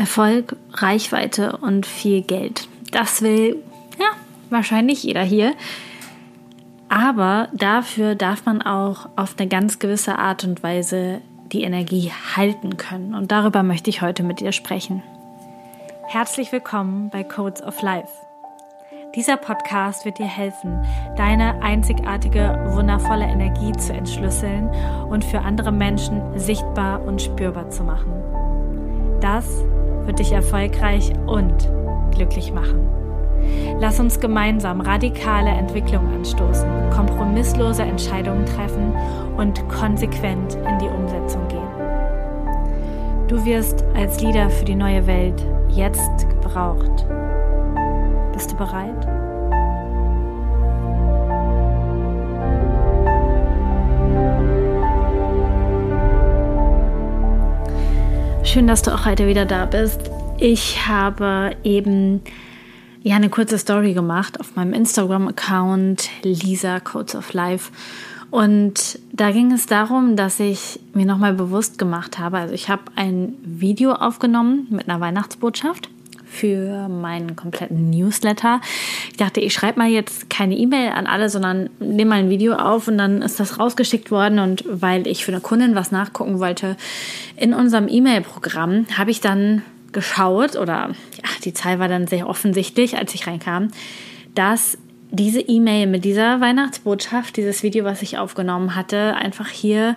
Erfolg, Reichweite und viel Geld. Das will ja wahrscheinlich jeder hier. Aber dafür darf man auch auf eine ganz gewisse Art und Weise die Energie halten können. Und darüber möchte ich heute mit dir sprechen. Herzlich willkommen bei Codes of Life. Dieser Podcast wird dir helfen, deine einzigartige, wundervolle Energie zu entschlüsseln und für andere Menschen sichtbar und spürbar zu machen. Das wird dich erfolgreich und glücklich machen. Lass uns gemeinsam radikale Entwicklung anstoßen, kompromisslose Entscheidungen treffen und konsequent in die Umsetzung gehen. Du wirst als Leader für die neue Welt jetzt gebraucht. Bist du bereit? Schön, dass du auch heute wieder da bist. Ich habe eben ja eine kurze Story gemacht auf meinem Instagram-Account Lisa Codes of Life. Und da ging es darum, dass ich mir nochmal bewusst gemacht habe, also ich habe ein Video aufgenommen mit einer Weihnachtsbotschaft für meinen kompletten Newsletter. Ich dachte, ich schreibe mal jetzt keine E-Mail an alle, sondern nehme mal ein Video auf und dann ist das rausgeschickt worden. Und weil ich für eine Kundin was nachgucken wollte, in unserem E-Mail-Programm habe ich dann geschaut, oder ja, die Zahl war dann sehr offensichtlich, als ich reinkam, dass diese E-Mail mit dieser Weihnachtsbotschaft, dieses Video, was ich aufgenommen hatte, einfach hier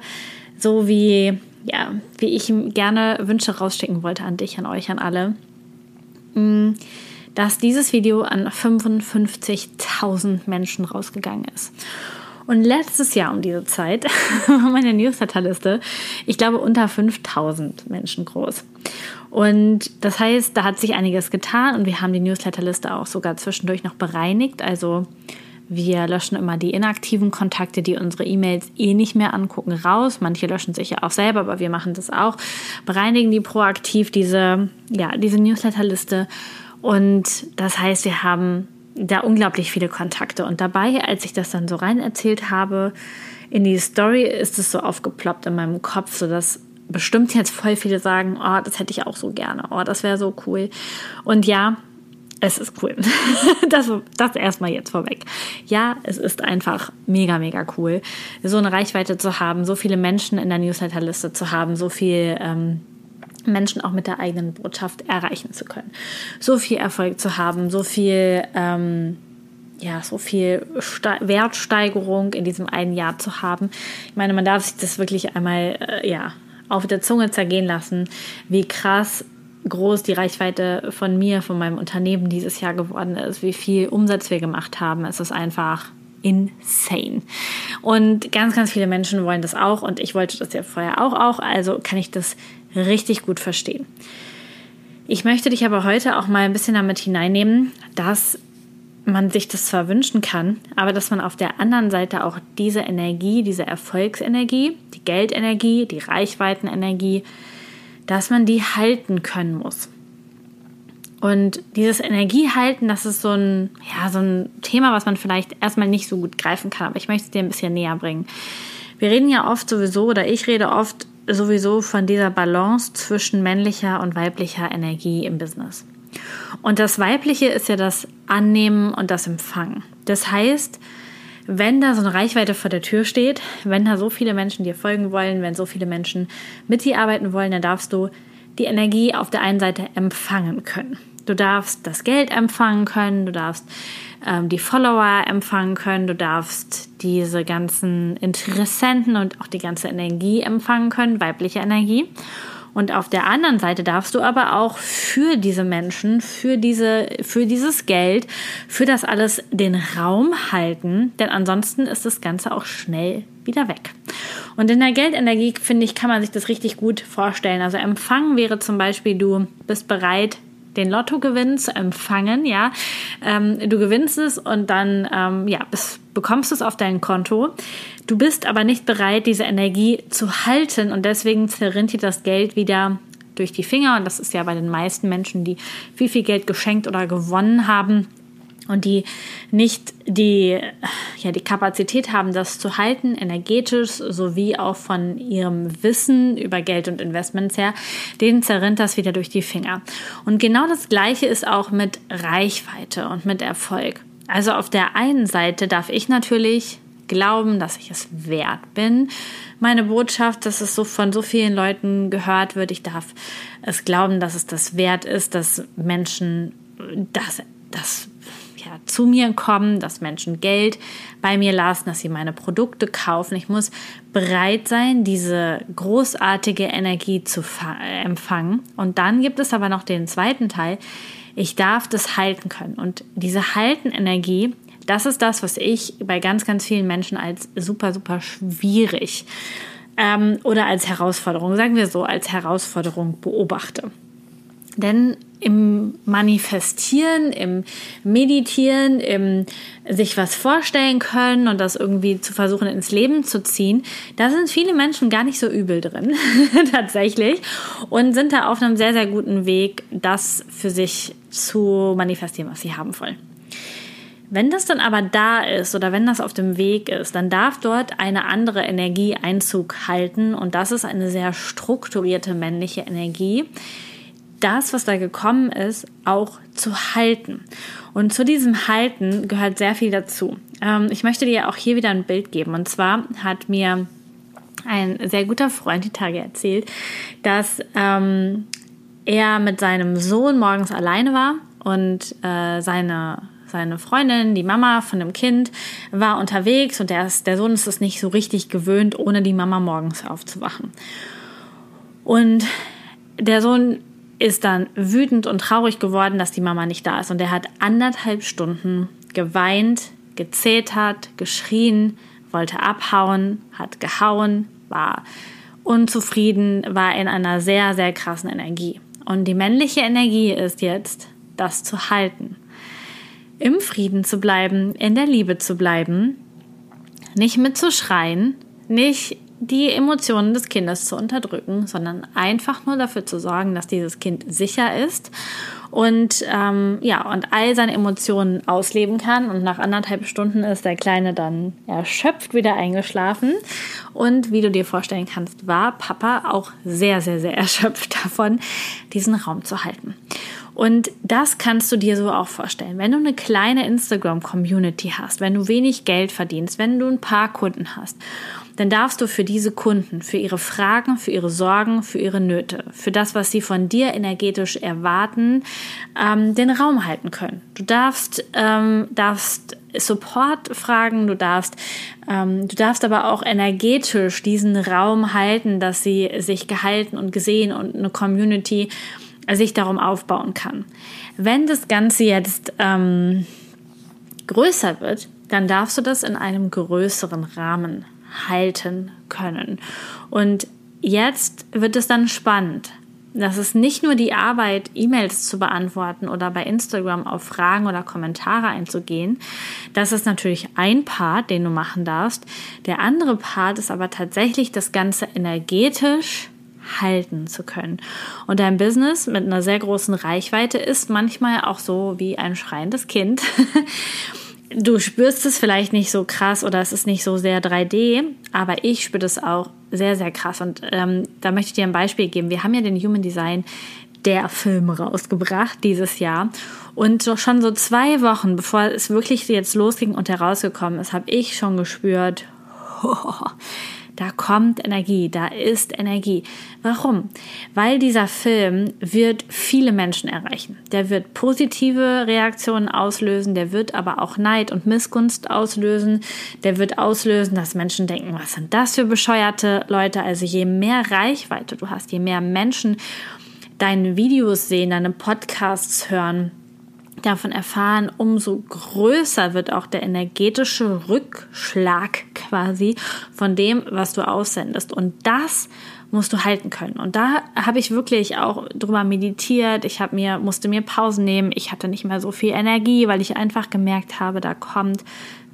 so wie, ja, wie ich gerne Wünsche rausschicken wollte an dich, an euch, an alle dass dieses Video an 55.000 Menschen rausgegangen ist. Und letztes Jahr um diese Zeit war meine Newsletterliste, ich glaube, unter 5000 Menschen groß. Und das heißt, da hat sich einiges getan und wir haben die Newsletterliste auch sogar zwischendurch noch bereinigt. Also wir löschen immer die inaktiven Kontakte, die unsere E-Mails eh nicht mehr angucken, raus. Manche löschen sich ja auch selber, aber wir machen das auch. Bereinigen die proaktiv diese, ja, diese Newsletterliste. Und das heißt, wir haben da unglaublich viele Kontakte. Und dabei, als ich das dann so rein erzählt habe, in die Story ist es so aufgeploppt in meinem Kopf, sodass bestimmt jetzt voll viele sagen, oh, das hätte ich auch so gerne, oh, das wäre so cool. Und ja, es ist cool. Das, das erstmal jetzt vorweg. Ja, es ist einfach mega, mega cool, so eine Reichweite zu haben, so viele Menschen in der Newsletterliste zu haben, so viel ähm, Menschen auch mit der eigenen Botschaft erreichen zu können, so viel Erfolg zu haben, so viel ähm, ja, so viel Ste Wertsteigerung in diesem einen Jahr zu haben. Ich meine, man darf sich das wirklich einmal, äh, ja, auf der Zunge zergehen lassen, wie krass groß die Reichweite von mir, von meinem Unternehmen dieses Jahr geworden ist, wie viel Umsatz wir gemacht haben. Es ist einfach insane. Und ganz, ganz viele Menschen wollen das auch und ich wollte das ja vorher auch, auch, also kann ich das richtig gut verstehen. Ich möchte dich aber heute auch mal ein bisschen damit hineinnehmen, dass man sich das zwar wünschen kann, aber dass man auf der anderen Seite auch diese Energie, diese Erfolgsenergie, die Geldenergie, die Reichweitenenergie, dass man die halten können muss. Und dieses Energiehalten, das ist so ein, ja, so ein Thema, was man vielleicht erstmal nicht so gut greifen kann, aber ich möchte es dir ein bisschen näher bringen. Wir reden ja oft sowieso, oder ich rede oft sowieso von dieser Balance zwischen männlicher und weiblicher Energie im Business. Und das Weibliche ist ja das Annehmen und das Empfangen. Das heißt, wenn da so eine Reichweite vor der Tür steht, wenn da so viele Menschen dir folgen wollen, wenn so viele Menschen mit dir arbeiten wollen, dann darfst du die Energie auf der einen Seite empfangen können. Du darfst das Geld empfangen können, du darfst ähm, die Follower empfangen können, du darfst diese ganzen Interessenten und auch die ganze Energie empfangen können, weibliche Energie. Und auf der anderen Seite darfst du aber auch für diese Menschen, für diese, für dieses Geld, für das alles den Raum halten, denn ansonsten ist das Ganze auch schnell wieder weg. Und in der Geldenergie, finde ich, kann man sich das richtig gut vorstellen. Also Empfang wäre zum Beispiel, du bist bereit, den Lottogewinn zu empfangen, ja. Ähm, du gewinnst es und dann, ähm, ja, bekommst du es auf dein Konto. Du bist aber nicht bereit, diese Energie zu halten und deswegen zerrinnt dir das Geld wieder durch die Finger und das ist ja bei den meisten Menschen, die viel, viel Geld geschenkt oder gewonnen haben, und die nicht die, ja, die Kapazität haben, das zu halten, energetisch sowie auch von ihrem Wissen über Geld und Investments her, denen zerrinnt das wieder durch die Finger. Und genau das Gleiche ist auch mit Reichweite und mit Erfolg. Also auf der einen Seite darf ich natürlich glauben, dass ich es wert bin. Meine Botschaft, dass es so von so vielen Leuten gehört wird. Ich darf es glauben, dass es das wert ist, dass Menschen das, das ja, zu mir kommen, dass Menschen Geld bei mir lassen, dass sie meine Produkte kaufen. Ich muss bereit sein, diese großartige Energie zu empfangen. Und dann gibt es aber noch den zweiten Teil. Ich darf das halten können. Und diese Haltenenergie, das ist das, was ich bei ganz, ganz vielen Menschen als super, super schwierig ähm, oder als Herausforderung, sagen wir so, als Herausforderung beobachte. Denn im Manifestieren, im Meditieren, im sich was vorstellen können und das irgendwie zu versuchen ins Leben zu ziehen, da sind viele Menschen gar nicht so übel drin, tatsächlich, und sind da auf einem sehr, sehr guten Weg, das für sich zu manifestieren, was sie haben wollen. Wenn das dann aber da ist oder wenn das auf dem Weg ist, dann darf dort eine andere Energie Einzug halten und das ist eine sehr strukturierte männliche Energie, das, was da gekommen ist, auch zu halten. Und zu diesem Halten gehört sehr viel dazu. Ähm, ich möchte dir auch hier wieder ein Bild geben. Und zwar hat mir ein sehr guter Freund die Tage erzählt, dass ähm, er mit seinem Sohn morgens alleine war und äh, seine seine Freundin, die Mama von dem Kind, war unterwegs und der, ist, der Sohn ist es nicht so richtig gewöhnt, ohne die Mama morgens aufzuwachen. Und der Sohn ist dann wütend und traurig geworden, dass die Mama nicht da ist. Und er hat anderthalb Stunden geweint, gezetert, geschrien, wollte abhauen, hat gehauen, war unzufrieden, war in einer sehr, sehr krassen Energie. Und die männliche Energie ist jetzt, das zu halten. Im Frieden zu bleiben, in der Liebe zu bleiben, nicht mitzuschreien, nicht die Emotionen des Kindes zu unterdrücken, sondern einfach nur dafür zu sorgen, dass dieses Kind sicher ist und ähm, ja und all seine Emotionen ausleben kann. Und nach anderthalb Stunden ist der Kleine dann erschöpft wieder eingeschlafen. Und wie du dir vorstellen kannst, war Papa auch sehr, sehr, sehr erschöpft davon, diesen Raum zu halten. Und das kannst du dir so auch vorstellen. Wenn du eine kleine Instagram-Community hast, wenn du wenig Geld verdienst, wenn du ein paar Kunden hast dann darfst du für diese Kunden, für ihre Fragen, für ihre Sorgen, für ihre Nöte, für das, was sie von dir energetisch erwarten, ähm, den Raum halten können. Du darfst, ähm, darfst Support fragen, du darfst, ähm, du darfst aber auch energetisch diesen Raum halten, dass sie sich gehalten und gesehen und eine Community sich darum aufbauen kann. Wenn das Ganze jetzt ähm, größer wird, dann darfst du das in einem größeren Rahmen halten können. Und jetzt wird es dann spannend. Das ist nicht nur die Arbeit, E-Mails zu beantworten oder bei Instagram auf Fragen oder Kommentare einzugehen. Das ist natürlich ein Part, den du machen darfst. Der andere Part ist aber tatsächlich das Ganze energetisch halten zu können. Und dein Business mit einer sehr großen Reichweite ist manchmal auch so wie ein schreiendes Kind. du spürst es vielleicht nicht so krass oder es ist nicht so sehr 3D, aber ich spüre das auch sehr, sehr krass. Und ähm, da möchte ich dir ein Beispiel geben. Wir haben ja den Human Design der Film rausgebracht dieses Jahr. Und so schon so zwei Wochen, bevor es wirklich jetzt losging und herausgekommen ist, habe ich schon gespürt, Da kommt Energie, da ist Energie. Warum? Weil dieser Film wird viele Menschen erreichen. Der wird positive Reaktionen auslösen, der wird aber auch Neid und Missgunst auslösen. Der wird auslösen, dass Menschen denken, was sind das für bescheuerte Leute? Also je mehr Reichweite du hast, je mehr Menschen deine Videos sehen, deine Podcasts hören, davon erfahren, umso größer wird auch der energetische Rückschlag quasi von dem, was du aussendest. Und das musst du halten können. Und da habe ich wirklich auch drüber meditiert. Ich habe mir musste mir Pausen nehmen. Ich hatte nicht mehr so viel Energie, weil ich einfach gemerkt habe, da kommt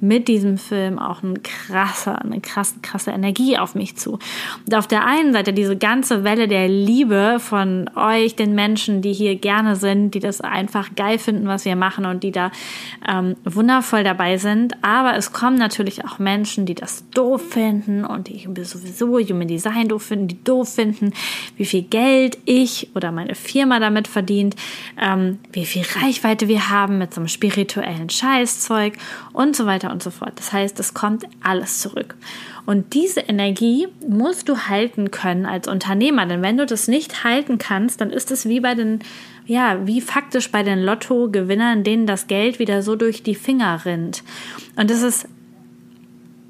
mit diesem Film auch eine krasse, eine krasse, krasse Energie auf mich zu. Und auf der einen Seite diese ganze Welle der Liebe von euch, den Menschen, die hier gerne sind, die das einfach geil finden, was wir machen und die da ähm, wundervoll dabei sind. Aber es kommen natürlich auch Menschen, die das doof finden und die sowieso Human Design doof finden, die doof finden, wie viel Geld ich oder meine Firma damit verdient, ähm, wie viel Reichweite wir haben mit so einem spirituellen Scheißzeug und so weiter und so fort. Das heißt, es kommt alles zurück. Und diese Energie musst du halten können als Unternehmer, denn wenn du das nicht halten kannst, dann ist es wie bei den, ja, wie faktisch bei den Lotto-Gewinnern, denen das Geld wieder so durch die Finger rinnt. Und das ist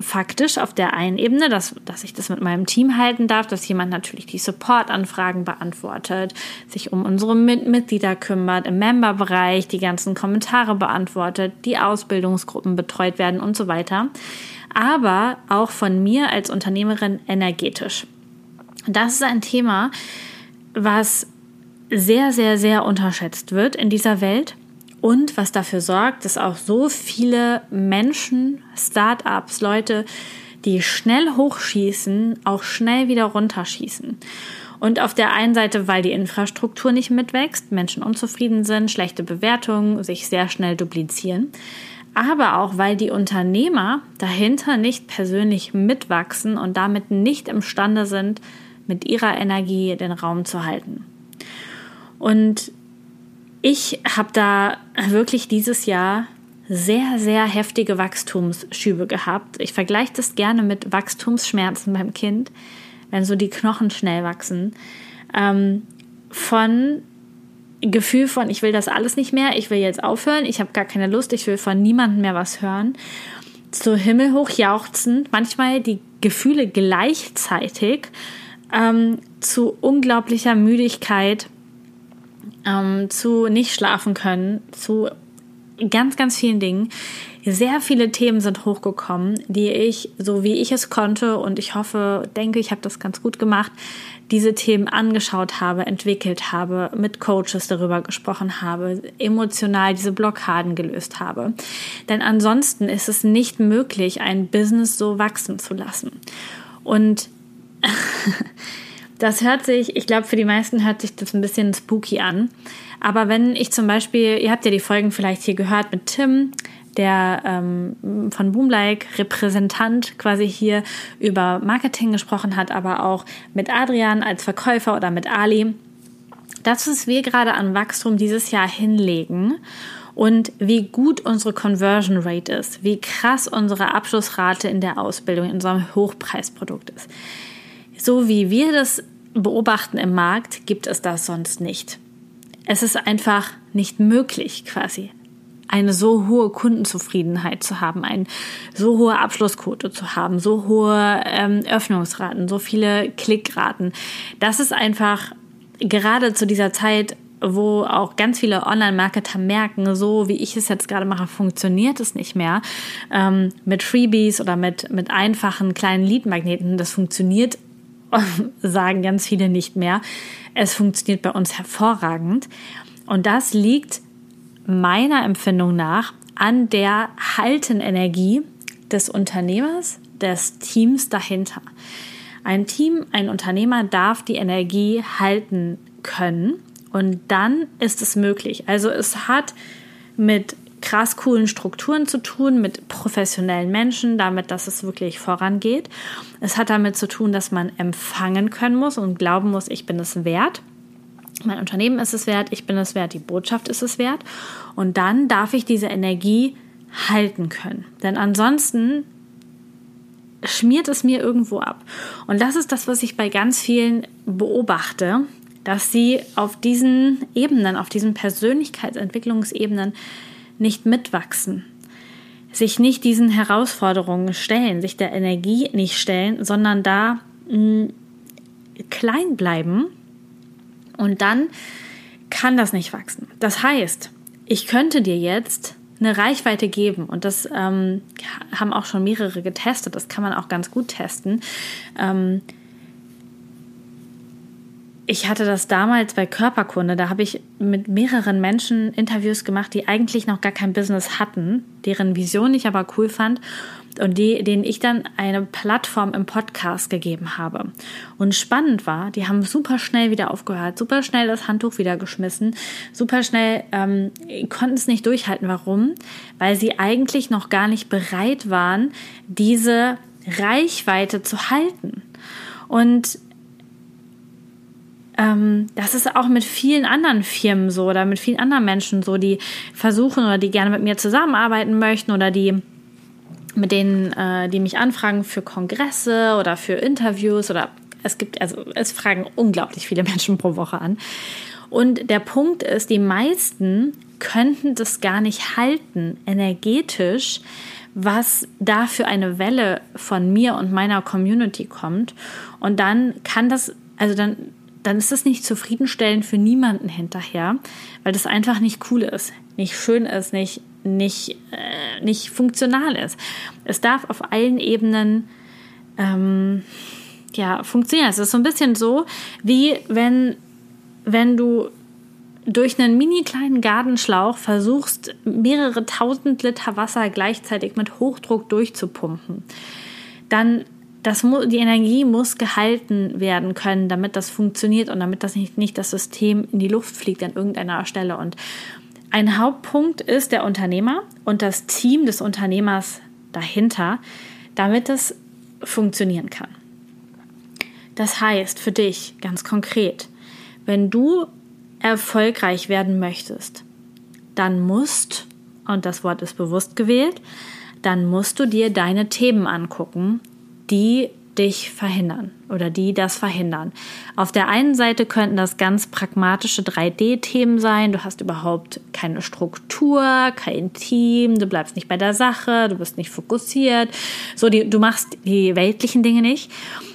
faktisch auf der einen Ebene, dass, dass ich das mit meinem Team halten darf, dass jemand natürlich die Support-Anfragen beantwortet, sich um unsere Mitglieder kümmert, im Member-Bereich die ganzen Kommentare beantwortet, die Ausbildungsgruppen betreut werden und so weiter. Aber auch von mir als Unternehmerin energetisch. Das ist ein Thema, was sehr, sehr, sehr unterschätzt wird in dieser Welt und was dafür sorgt, dass auch so viele Menschen, Startups, Leute, die schnell hochschießen, auch schnell wieder runterschießen. Und auf der einen Seite, weil die Infrastruktur nicht mitwächst, Menschen unzufrieden sind, schlechte Bewertungen sich sehr schnell duplizieren, aber auch weil die Unternehmer dahinter nicht persönlich mitwachsen und damit nicht imstande sind, mit ihrer Energie den Raum zu halten. Und ich habe da wirklich dieses Jahr sehr, sehr heftige Wachstumsschübe gehabt. Ich vergleiche das gerne mit Wachstumsschmerzen beim Kind, wenn so die Knochen schnell wachsen. Ähm, von Gefühl von, ich will das alles nicht mehr, ich will jetzt aufhören, ich habe gar keine Lust, ich will von niemandem mehr was hören, zu Himmel hoch jauchzen, manchmal die Gefühle gleichzeitig, ähm, zu unglaublicher Müdigkeit, ähm, zu nicht schlafen können, zu ganz, ganz vielen Dingen. Sehr viele Themen sind hochgekommen, die ich, so wie ich es konnte, und ich hoffe, denke, ich habe das ganz gut gemacht, diese Themen angeschaut habe, entwickelt habe, mit Coaches darüber gesprochen habe, emotional diese Blockaden gelöst habe. Denn ansonsten ist es nicht möglich, ein Business so wachsen zu lassen. Und Das hört sich, ich glaube, für die meisten hört sich das ein bisschen spooky an. Aber wenn ich zum Beispiel, ihr habt ja die Folgen vielleicht hier gehört mit Tim, der ähm, von Boomlike Repräsentant quasi hier über Marketing gesprochen hat, aber auch mit Adrian als Verkäufer oder mit Ali. Das, was wir gerade an Wachstum dieses Jahr hinlegen und wie gut unsere Conversion Rate ist, wie krass unsere Abschlussrate in der Ausbildung in unserem Hochpreisprodukt ist so wie wir das beobachten im Markt, gibt es das sonst nicht. Es ist einfach nicht möglich, quasi eine so hohe Kundenzufriedenheit zu haben, eine so hohe Abschlussquote zu haben, so hohe ähm, Öffnungsraten, so viele Klickraten. Das ist einfach gerade zu dieser Zeit, wo auch ganz viele Online-Marketer merken, so wie ich es jetzt gerade mache, funktioniert es nicht mehr. Ähm, mit Freebies oder mit, mit einfachen kleinen Lead-Magneten, das funktioniert sagen ganz viele nicht mehr. Es funktioniert bei uns hervorragend. Und das liegt meiner Empfindung nach an der Haltenenergie des Unternehmers, des Teams dahinter. Ein Team, ein Unternehmer darf die Energie halten können und dann ist es möglich. Also es hat mit krass coolen Strukturen zu tun, mit professionellen Menschen, damit, dass es wirklich vorangeht. Es hat damit zu tun, dass man empfangen können muss und glauben muss, ich bin es wert. Mein Unternehmen ist es wert, ich bin es wert, die Botschaft ist es wert. Und dann darf ich diese Energie halten können. Denn ansonsten schmiert es mir irgendwo ab. Und das ist das, was ich bei ganz vielen beobachte, dass sie auf diesen Ebenen, auf diesen Persönlichkeitsentwicklungsebenen nicht mitwachsen, sich nicht diesen Herausforderungen stellen, sich der Energie nicht stellen, sondern da mh, hm, klein bleiben und dann kann das nicht wachsen. Das heißt, ich könnte dir jetzt eine Reichweite geben und das ähm, haben auch schon mehrere getestet, das kann man auch ganz gut testen. Ähm, ich hatte das damals bei Körperkunde, da habe ich mit mehreren Menschen Interviews gemacht, die eigentlich noch gar kein Business hatten, deren Vision ich aber cool fand und die, denen ich dann eine Plattform im Podcast gegeben habe. Und spannend war, die haben super schnell wieder aufgehört, super schnell das Handtuch wieder geschmissen, super schnell ähm, konnten es nicht durchhalten. Warum? Weil sie eigentlich noch gar nicht bereit waren, diese Reichweite zu halten. Und ähm, das ist auch mit vielen anderen Firmen so oder mit vielen anderen Menschen so, die versuchen oder die gerne mit mir zusammenarbeiten möchten oder die mit denen, äh, die mich anfragen für Kongresse oder für Interviews oder es gibt, also es fragen unglaublich viele Menschen pro Woche an. Und der Punkt ist, die meisten könnten das gar nicht halten, energetisch, was da für eine Welle von mir und meiner Community kommt. Und dann kann das, also dann dann ist das nicht zufriedenstellend für niemanden hinterher, weil das einfach nicht cool ist, nicht schön ist, nicht, nicht, äh, nicht funktional ist. Es darf auf allen Ebenen ähm, ja, funktionieren. Es ist so ein bisschen so, wie wenn, wenn du durch einen mini kleinen Gartenschlauch versuchst, mehrere tausend Liter Wasser gleichzeitig mit Hochdruck durchzupumpen. Dann das, die Energie muss gehalten werden können, damit das funktioniert und damit das nicht, nicht das System in die Luft fliegt an irgendeiner Stelle. Und ein Hauptpunkt ist der Unternehmer und das Team des Unternehmers dahinter, damit es funktionieren kann. Das heißt für dich ganz konkret, wenn du erfolgreich werden möchtest, dann musst, und das Wort ist bewusst gewählt, dann musst du dir deine Themen angucken, die dich verhindern oder die das verhindern. Auf der einen Seite könnten das ganz pragmatische 3D-Themen sein. Du hast überhaupt keine Struktur, kein Team, du bleibst nicht bei der Sache, du bist nicht fokussiert. So, die, du machst die weltlichen Dinge nicht.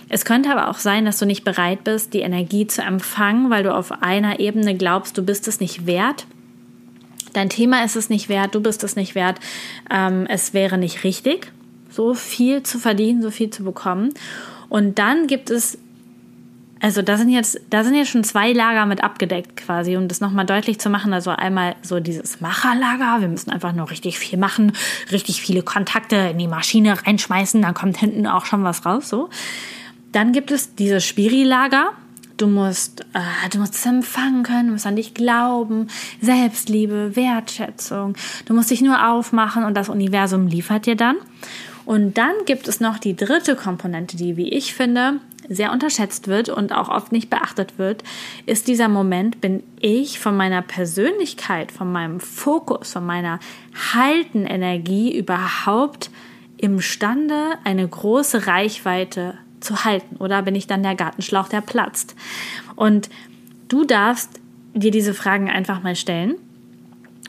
Es könnte aber auch sein, dass du nicht bereit bist, die Energie zu empfangen, weil du auf einer Ebene glaubst, du bist es nicht wert. Dein Thema ist es nicht wert, du bist es nicht wert, ähm, es wäre nicht richtig so viel zu verdienen, so viel zu bekommen. Und dann gibt es, also da sind jetzt, da sind jetzt schon zwei Lager mit abgedeckt quasi, um das nochmal deutlich zu machen. Also einmal so dieses Macherlager, wir müssen einfach nur richtig viel machen, richtig viele Kontakte in die Maschine reinschmeißen, dann kommt hinten auch schon was raus, so. Dann gibt es dieses Spiri-Lager, Du musst, äh, du musst es empfangen können, du musst an dich glauben, Selbstliebe, Wertschätzung. Du musst dich nur aufmachen und das Universum liefert dir dann. Und dann gibt es noch die dritte Komponente, die, wie ich finde, sehr unterschätzt wird und auch oft nicht beachtet wird, ist dieser Moment, bin ich von meiner Persönlichkeit, von meinem Fokus, von meiner Haltenenergie überhaupt imstande, eine große Reichweite zu halten? Oder bin ich dann der Gartenschlauch, der platzt? Und du darfst dir diese Fragen einfach mal stellen.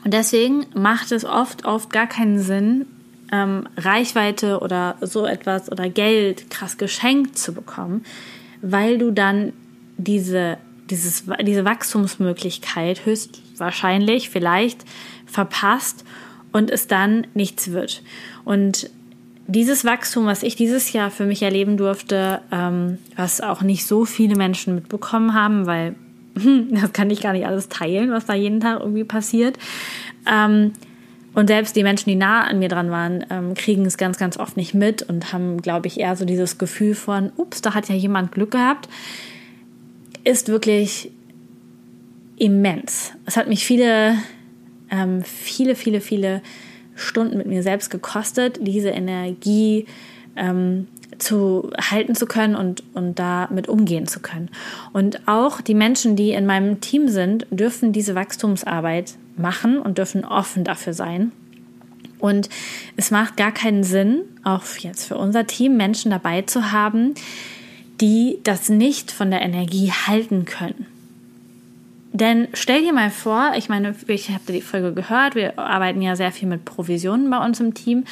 Und deswegen macht es oft, oft gar keinen Sinn, ähm, Reichweite oder so etwas oder Geld krass geschenkt zu bekommen, weil du dann diese, dieses, diese Wachstumsmöglichkeit höchstwahrscheinlich vielleicht verpasst und es dann nichts wird. Und dieses Wachstum, was ich dieses Jahr für mich erleben durfte, ähm, was auch nicht so viele Menschen mitbekommen haben, weil das kann ich gar nicht alles teilen, was da jeden Tag irgendwie passiert. Ähm, und selbst die Menschen, die nah an mir dran waren, ähm, kriegen es ganz, ganz oft nicht mit und haben, glaube ich, eher so dieses Gefühl von, ups, da hat ja jemand Glück gehabt, ist wirklich immens. Es hat mich viele, ähm, viele, viele, viele Stunden mit mir selbst gekostet, diese Energie ähm, zu halten zu können und, und damit umgehen zu können. Und auch die Menschen, die in meinem Team sind, dürfen diese Wachstumsarbeit machen und dürfen offen dafür sein. Und es macht gar keinen Sinn, auch jetzt für unser Team Menschen dabei zu haben, die das nicht von der Energie halten können. Denn stell dir mal vor, ich meine, ich habe die Folge gehört, wir arbeiten ja sehr viel mit Provisionen bei uns im Team.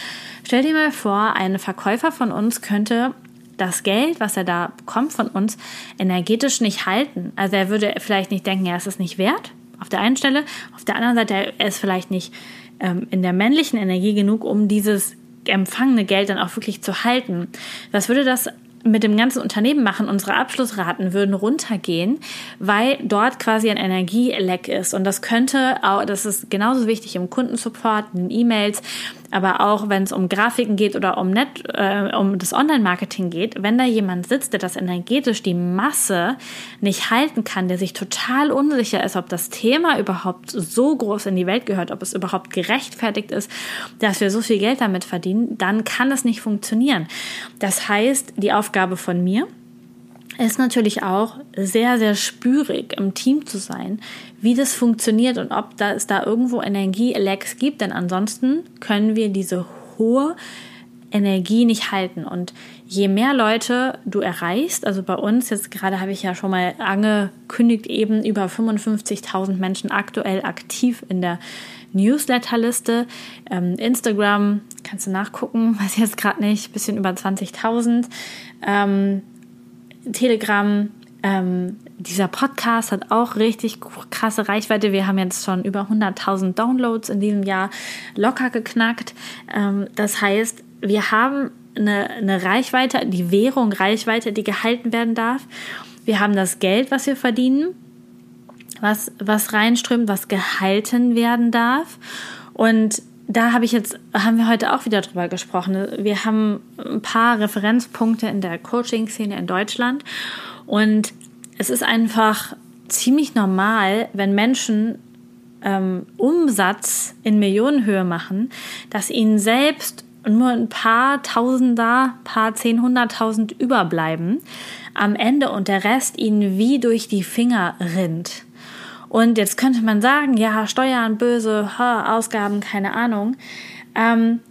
Stell dir mal vor, ein Verkäufer von uns könnte das Geld, was er da bekommt von uns, energetisch nicht halten. Also er würde vielleicht nicht denken, er ist es nicht wert, auf der einen Stelle. Auf der anderen Seite, er ist vielleicht nicht ähm, in der männlichen Energie genug, um dieses empfangene Geld dann auch wirklich zu halten. Was würde das mit dem ganzen Unternehmen machen, unsere Abschlussraten würden runtergehen, weil dort quasi ein Energieleck ist. Und das könnte auch, das ist genauso wichtig im Kundensupport, in E-Mails, aber auch wenn es um Grafiken geht oder um, Net, äh, um das Online-Marketing geht, wenn da jemand sitzt, der das energetisch die Masse nicht halten kann, der sich total unsicher ist, ob das Thema überhaupt so groß in die Welt gehört, ob es überhaupt gerechtfertigt ist, dass wir so viel Geld damit verdienen, dann kann es nicht funktionieren. Das heißt, die Aufgabe von mir, ist natürlich auch sehr, sehr spürig im Team zu sein, wie das funktioniert und ob da, es da irgendwo Energielecks gibt, denn ansonsten können wir diese hohe Energie nicht halten. Und je mehr Leute du erreichst, also bei uns, jetzt gerade habe ich ja schon mal angekündigt, eben über 55.000 Menschen aktuell aktiv in der Newsletterliste. Ähm, Instagram kannst du nachgucken, weiß jetzt gerade nicht, bisschen über 20.000. Ähm, Telegram, ähm, dieser Podcast hat auch richtig krasse Reichweite. Wir haben jetzt schon über 100.000 Downloads in diesem Jahr locker geknackt. Ähm, das heißt, wir haben eine, eine Reichweite, die Währung Reichweite, die gehalten werden darf. Wir haben das Geld, was wir verdienen, was, was reinströmt, was gehalten werden darf. Und da habe ich jetzt, haben wir heute auch wieder drüber gesprochen. Wir haben ein paar Referenzpunkte in der Coaching-Szene in Deutschland und es ist einfach ziemlich normal, wenn Menschen ähm, Umsatz in Millionenhöhe machen, dass ihnen selbst nur ein paar Tausender, paar zehn, hunderttausend überbleiben am Ende und der Rest ihnen wie durch die Finger rinnt. Und jetzt könnte man sagen, ja, Steuern, böse, ha, Ausgaben, keine Ahnung. Ähm,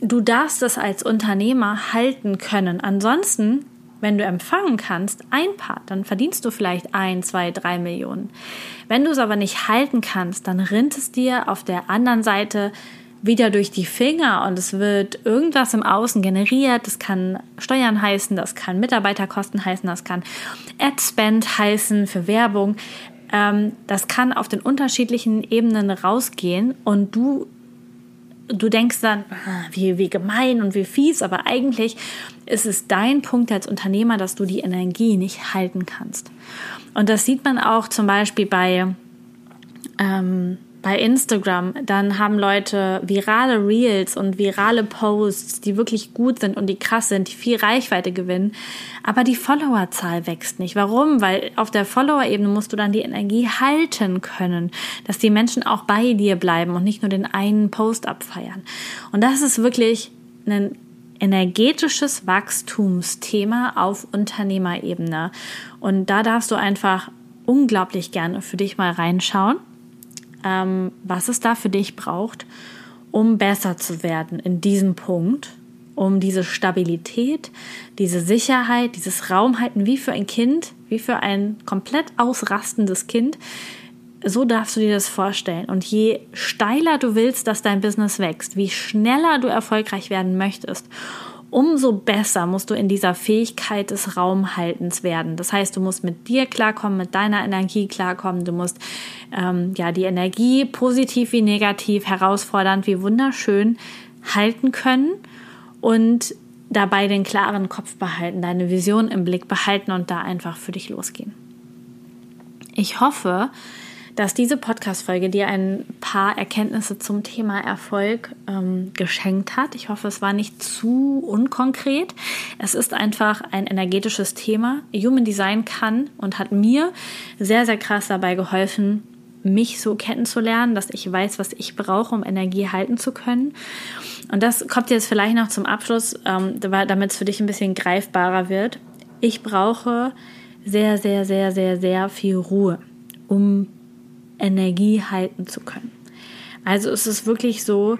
du darfst es als Unternehmer halten können. Ansonsten, wenn du empfangen kannst, ein Part, dann verdienst du vielleicht ein, zwei, drei Millionen. Wenn du es aber nicht halten kannst, dann rinnt es dir auf der anderen Seite wieder durch die Finger und es wird irgendwas im Außen generiert. Das kann Steuern heißen, das kann Mitarbeiterkosten heißen, das kann Ad-Spend heißen für Werbung. Ähm, das kann auf den unterschiedlichen Ebenen rausgehen und du du denkst dann, ah, wie, wie gemein und wie fies, aber eigentlich ist es dein Punkt als Unternehmer, dass du die Energie nicht halten kannst. Und das sieht man auch zum Beispiel bei ähm, bei Instagram, dann haben Leute virale Reels und virale Posts, die wirklich gut sind und die krass sind, die viel Reichweite gewinnen. Aber die Followerzahl wächst nicht. Warum? Weil auf der Follower-Ebene musst du dann die Energie halten können, dass die Menschen auch bei dir bleiben und nicht nur den einen Post abfeiern. Und das ist wirklich ein energetisches Wachstumsthema auf Unternehmerebene. Und da darfst du einfach unglaublich gerne für dich mal reinschauen ähm, was es da für dich braucht, um besser zu werden in diesem Punkt, um diese Stabilität, diese Sicherheit, dieses Raumhalten wie für ein Kind, wie für ein komplett ausrastendes Kind. So darfst du dir das vorstellen. Und je steiler du willst, dass dein Business wächst, wie schneller du erfolgreich werden möchtest, umso besser musst du in dieser Fähigkeit des Raumhaltens werden. Das heißt, du musst mit dir klarkommen, mit deiner Energie klarkommen. Du musst ähm, ja die Energie positiv wie negativ, herausfordernd wie wunderschön halten können und dabei den klaren Kopf behalten, deine Vision im Blick behalten und da einfach für dich losgehen. Ich hoffe, dass diese Podcast-Folge dir ein paar Erkenntnisse zum Thema Erfolg ähm, geschenkt hat. Ich hoffe, es war nicht zu unkonkret. Es ist einfach ein energetisches Thema. Human Design kann und hat mir sehr, sehr krass dabei geholfen, mich so kennenzulernen, dass ich weiß, was ich brauche, um Energie halten zu können. Und das kommt jetzt vielleicht noch zum Abschluss, ähm, damit es für dich ein bisschen greifbarer wird. Ich brauche sehr, sehr, sehr, sehr, sehr viel Ruhe, um Energie halten zu können. Also es ist wirklich so,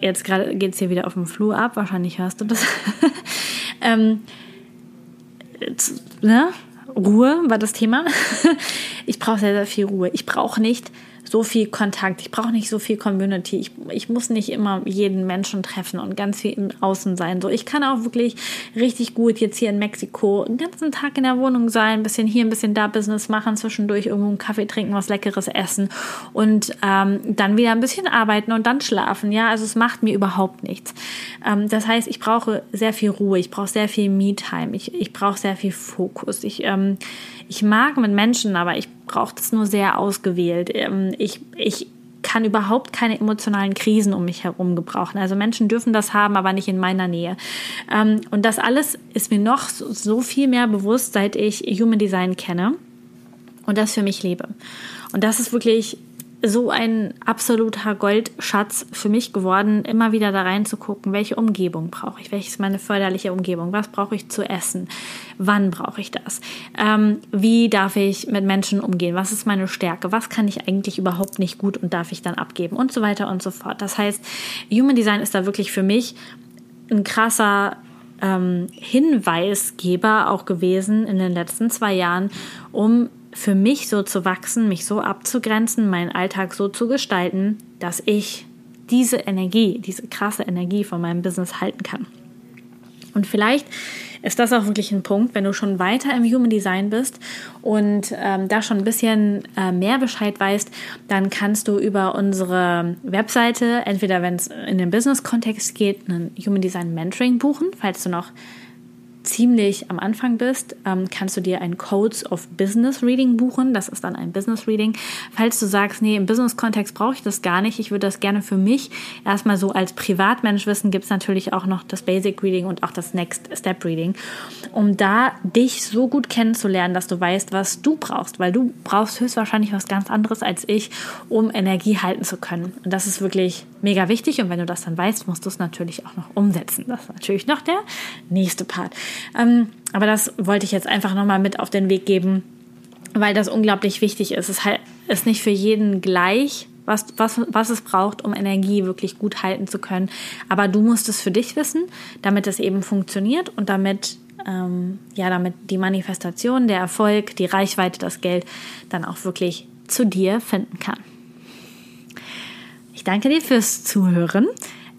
jetzt gerade geht es hier wieder auf dem Flur ab, wahrscheinlich hörst du das. ähm, ne? Ruhe war das Thema. ich brauche sehr, sehr viel Ruhe. Ich brauche nicht so viel Kontakt, ich brauche nicht so viel Community, ich, ich muss nicht immer jeden Menschen treffen und ganz viel im Außen sein. So, ich kann auch wirklich richtig gut jetzt hier in Mexiko den ganzen Tag in der Wohnung sein, ein bisschen hier, ein bisschen da Business machen, zwischendurch irgendwo einen Kaffee trinken, was Leckeres essen und ähm, dann wieder ein bisschen arbeiten und dann schlafen. Ja, also es macht mir überhaupt nichts. Ähm, das heißt, ich brauche sehr viel Ruhe, ich brauche sehr viel Me-Time, ich, ich brauche sehr viel Fokus. Ich, ähm, ich mag mit Menschen, aber ich brauche das nur sehr ausgewählt. Ähm, ich, ich kann überhaupt keine emotionalen Krisen um mich herum gebrauchen. Also Menschen dürfen das haben, aber nicht in meiner Nähe. Ähm, und das alles ist mir noch so viel mehr bewusst, seit ich Human Design kenne und das für mich lebe. Und das ist wirklich so ein absoluter Goldschatz für mich geworden, immer wieder da reinzugucken, welche Umgebung brauche ich, welche ist meine förderliche Umgebung, was brauche ich zu essen, wann brauche ich das, ähm, wie darf ich mit Menschen umgehen, was ist meine Stärke, was kann ich eigentlich überhaupt nicht gut und darf ich dann abgeben und so weiter und so fort. Das heißt, Human Design ist da wirklich für mich ein krasser ähm, Hinweisgeber auch gewesen in den letzten zwei Jahren, um für mich so zu wachsen, mich so abzugrenzen, meinen Alltag so zu gestalten, dass ich diese Energie, diese krasse Energie von meinem Business halten kann. Und vielleicht ist das auch wirklich ein Punkt, wenn du schon weiter im Human Design bist und ähm, da schon ein bisschen äh, mehr Bescheid weißt, dann kannst du über unsere Webseite, entweder wenn es in den Business-Kontext geht, ein Human Design Mentoring buchen, falls du noch ziemlich am Anfang bist, ähm, kannst du dir ein Codes of Business Reading buchen. Das ist dann ein Business Reading. Falls du sagst, nee, im Business-Kontext brauche ich das gar nicht, ich würde das gerne für mich erstmal so als Privatmensch wissen, gibt es natürlich auch noch das Basic Reading und auch das Next Step Reading, um da dich so gut kennenzulernen, dass du weißt, was du brauchst, weil du brauchst höchstwahrscheinlich was ganz anderes als ich, um Energie halten zu können. Und das ist wirklich mega wichtig und wenn du das dann weißt, musst du es natürlich auch noch umsetzen. Das ist natürlich noch der nächste Part. Ähm, aber das wollte ich jetzt einfach nochmal mit auf den Weg geben, weil das unglaublich wichtig ist. Es ist nicht für jeden gleich, was, was, was es braucht, um Energie wirklich gut halten zu können. Aber du musst es für dich wissen, damit es eben funktioniert und damit, ähm, ja, damit die Manifestation, der Erfolg, die Reichweite, das Geld dann auch wirklich zu dir finden kann. Ich danke dir fürs Zuhören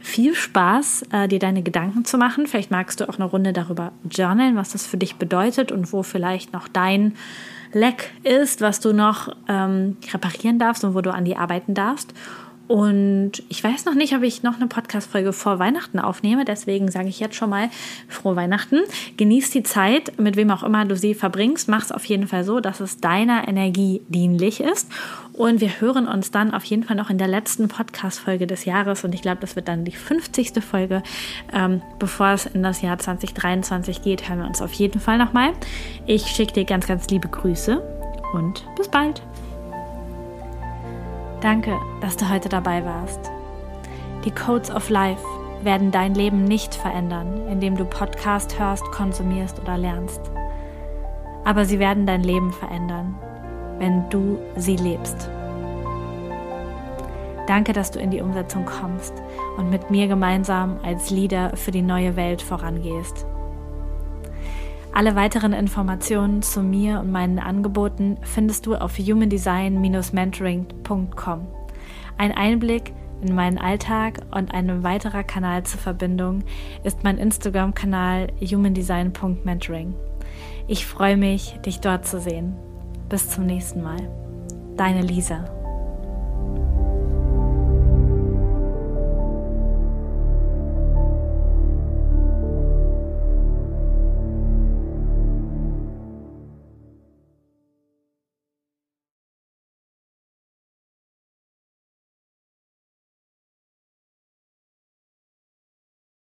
viel Spaß, äh, dir deine Gedanken zu machen. Vielleicht magst du auch eine Runde darüber journalen, was das für dich bedeutet und wo vielleicht noch dein Leck ist, was du noch ähm, reparieren darfst und wo du an die arbeiten darfst. Und ich weiß noch nicht, ob ich noch eine Podcast-Folge vor Weihnachten aufnehme. Deswegen sage ich jetzt schon mal frohe Weihnachten. Genieß die Zeit, mit wem auch immer du sie verbringst. Mach es auf jeden Fall so, dass es deiner Energie dienlich ist. Und wir hören uns dann auf jeden Fall noch in der letzten Podcast-Folge des Jahres. Und ich glaube, das wird dann die 50. Folge. Ähm, bevor es in das Jahr 2023 geht, hören wir uns auf jeden Fall nochmal. Ich schicke dir ganz, ganz liebe Grüße und bis bald. Danke, dass du heute dabei warst. Die Codes of Life werden dein Leben nicht verändern, indem du Podcast hörst, konsumierst oder lernst. Aber sie werden dein Leben verändern, wenn du sie lebst. Danke, dass du in die Umsetzung kommst und mit mir gemeinsam als Leader für die neue Welt vorangehst. Alle weiteren Informationen zu mir und meinen Angeboten findest du auf humandesign-mentoring.com. Ein Einblick in meinen Alltag und ein weiterer Kanal zur Verbindung ist mein Instagram-Kanal humandesign.mentoring. Ich freue mich, dich dort zu sehen. Bis zum nächsten Mal. Deine Lisa.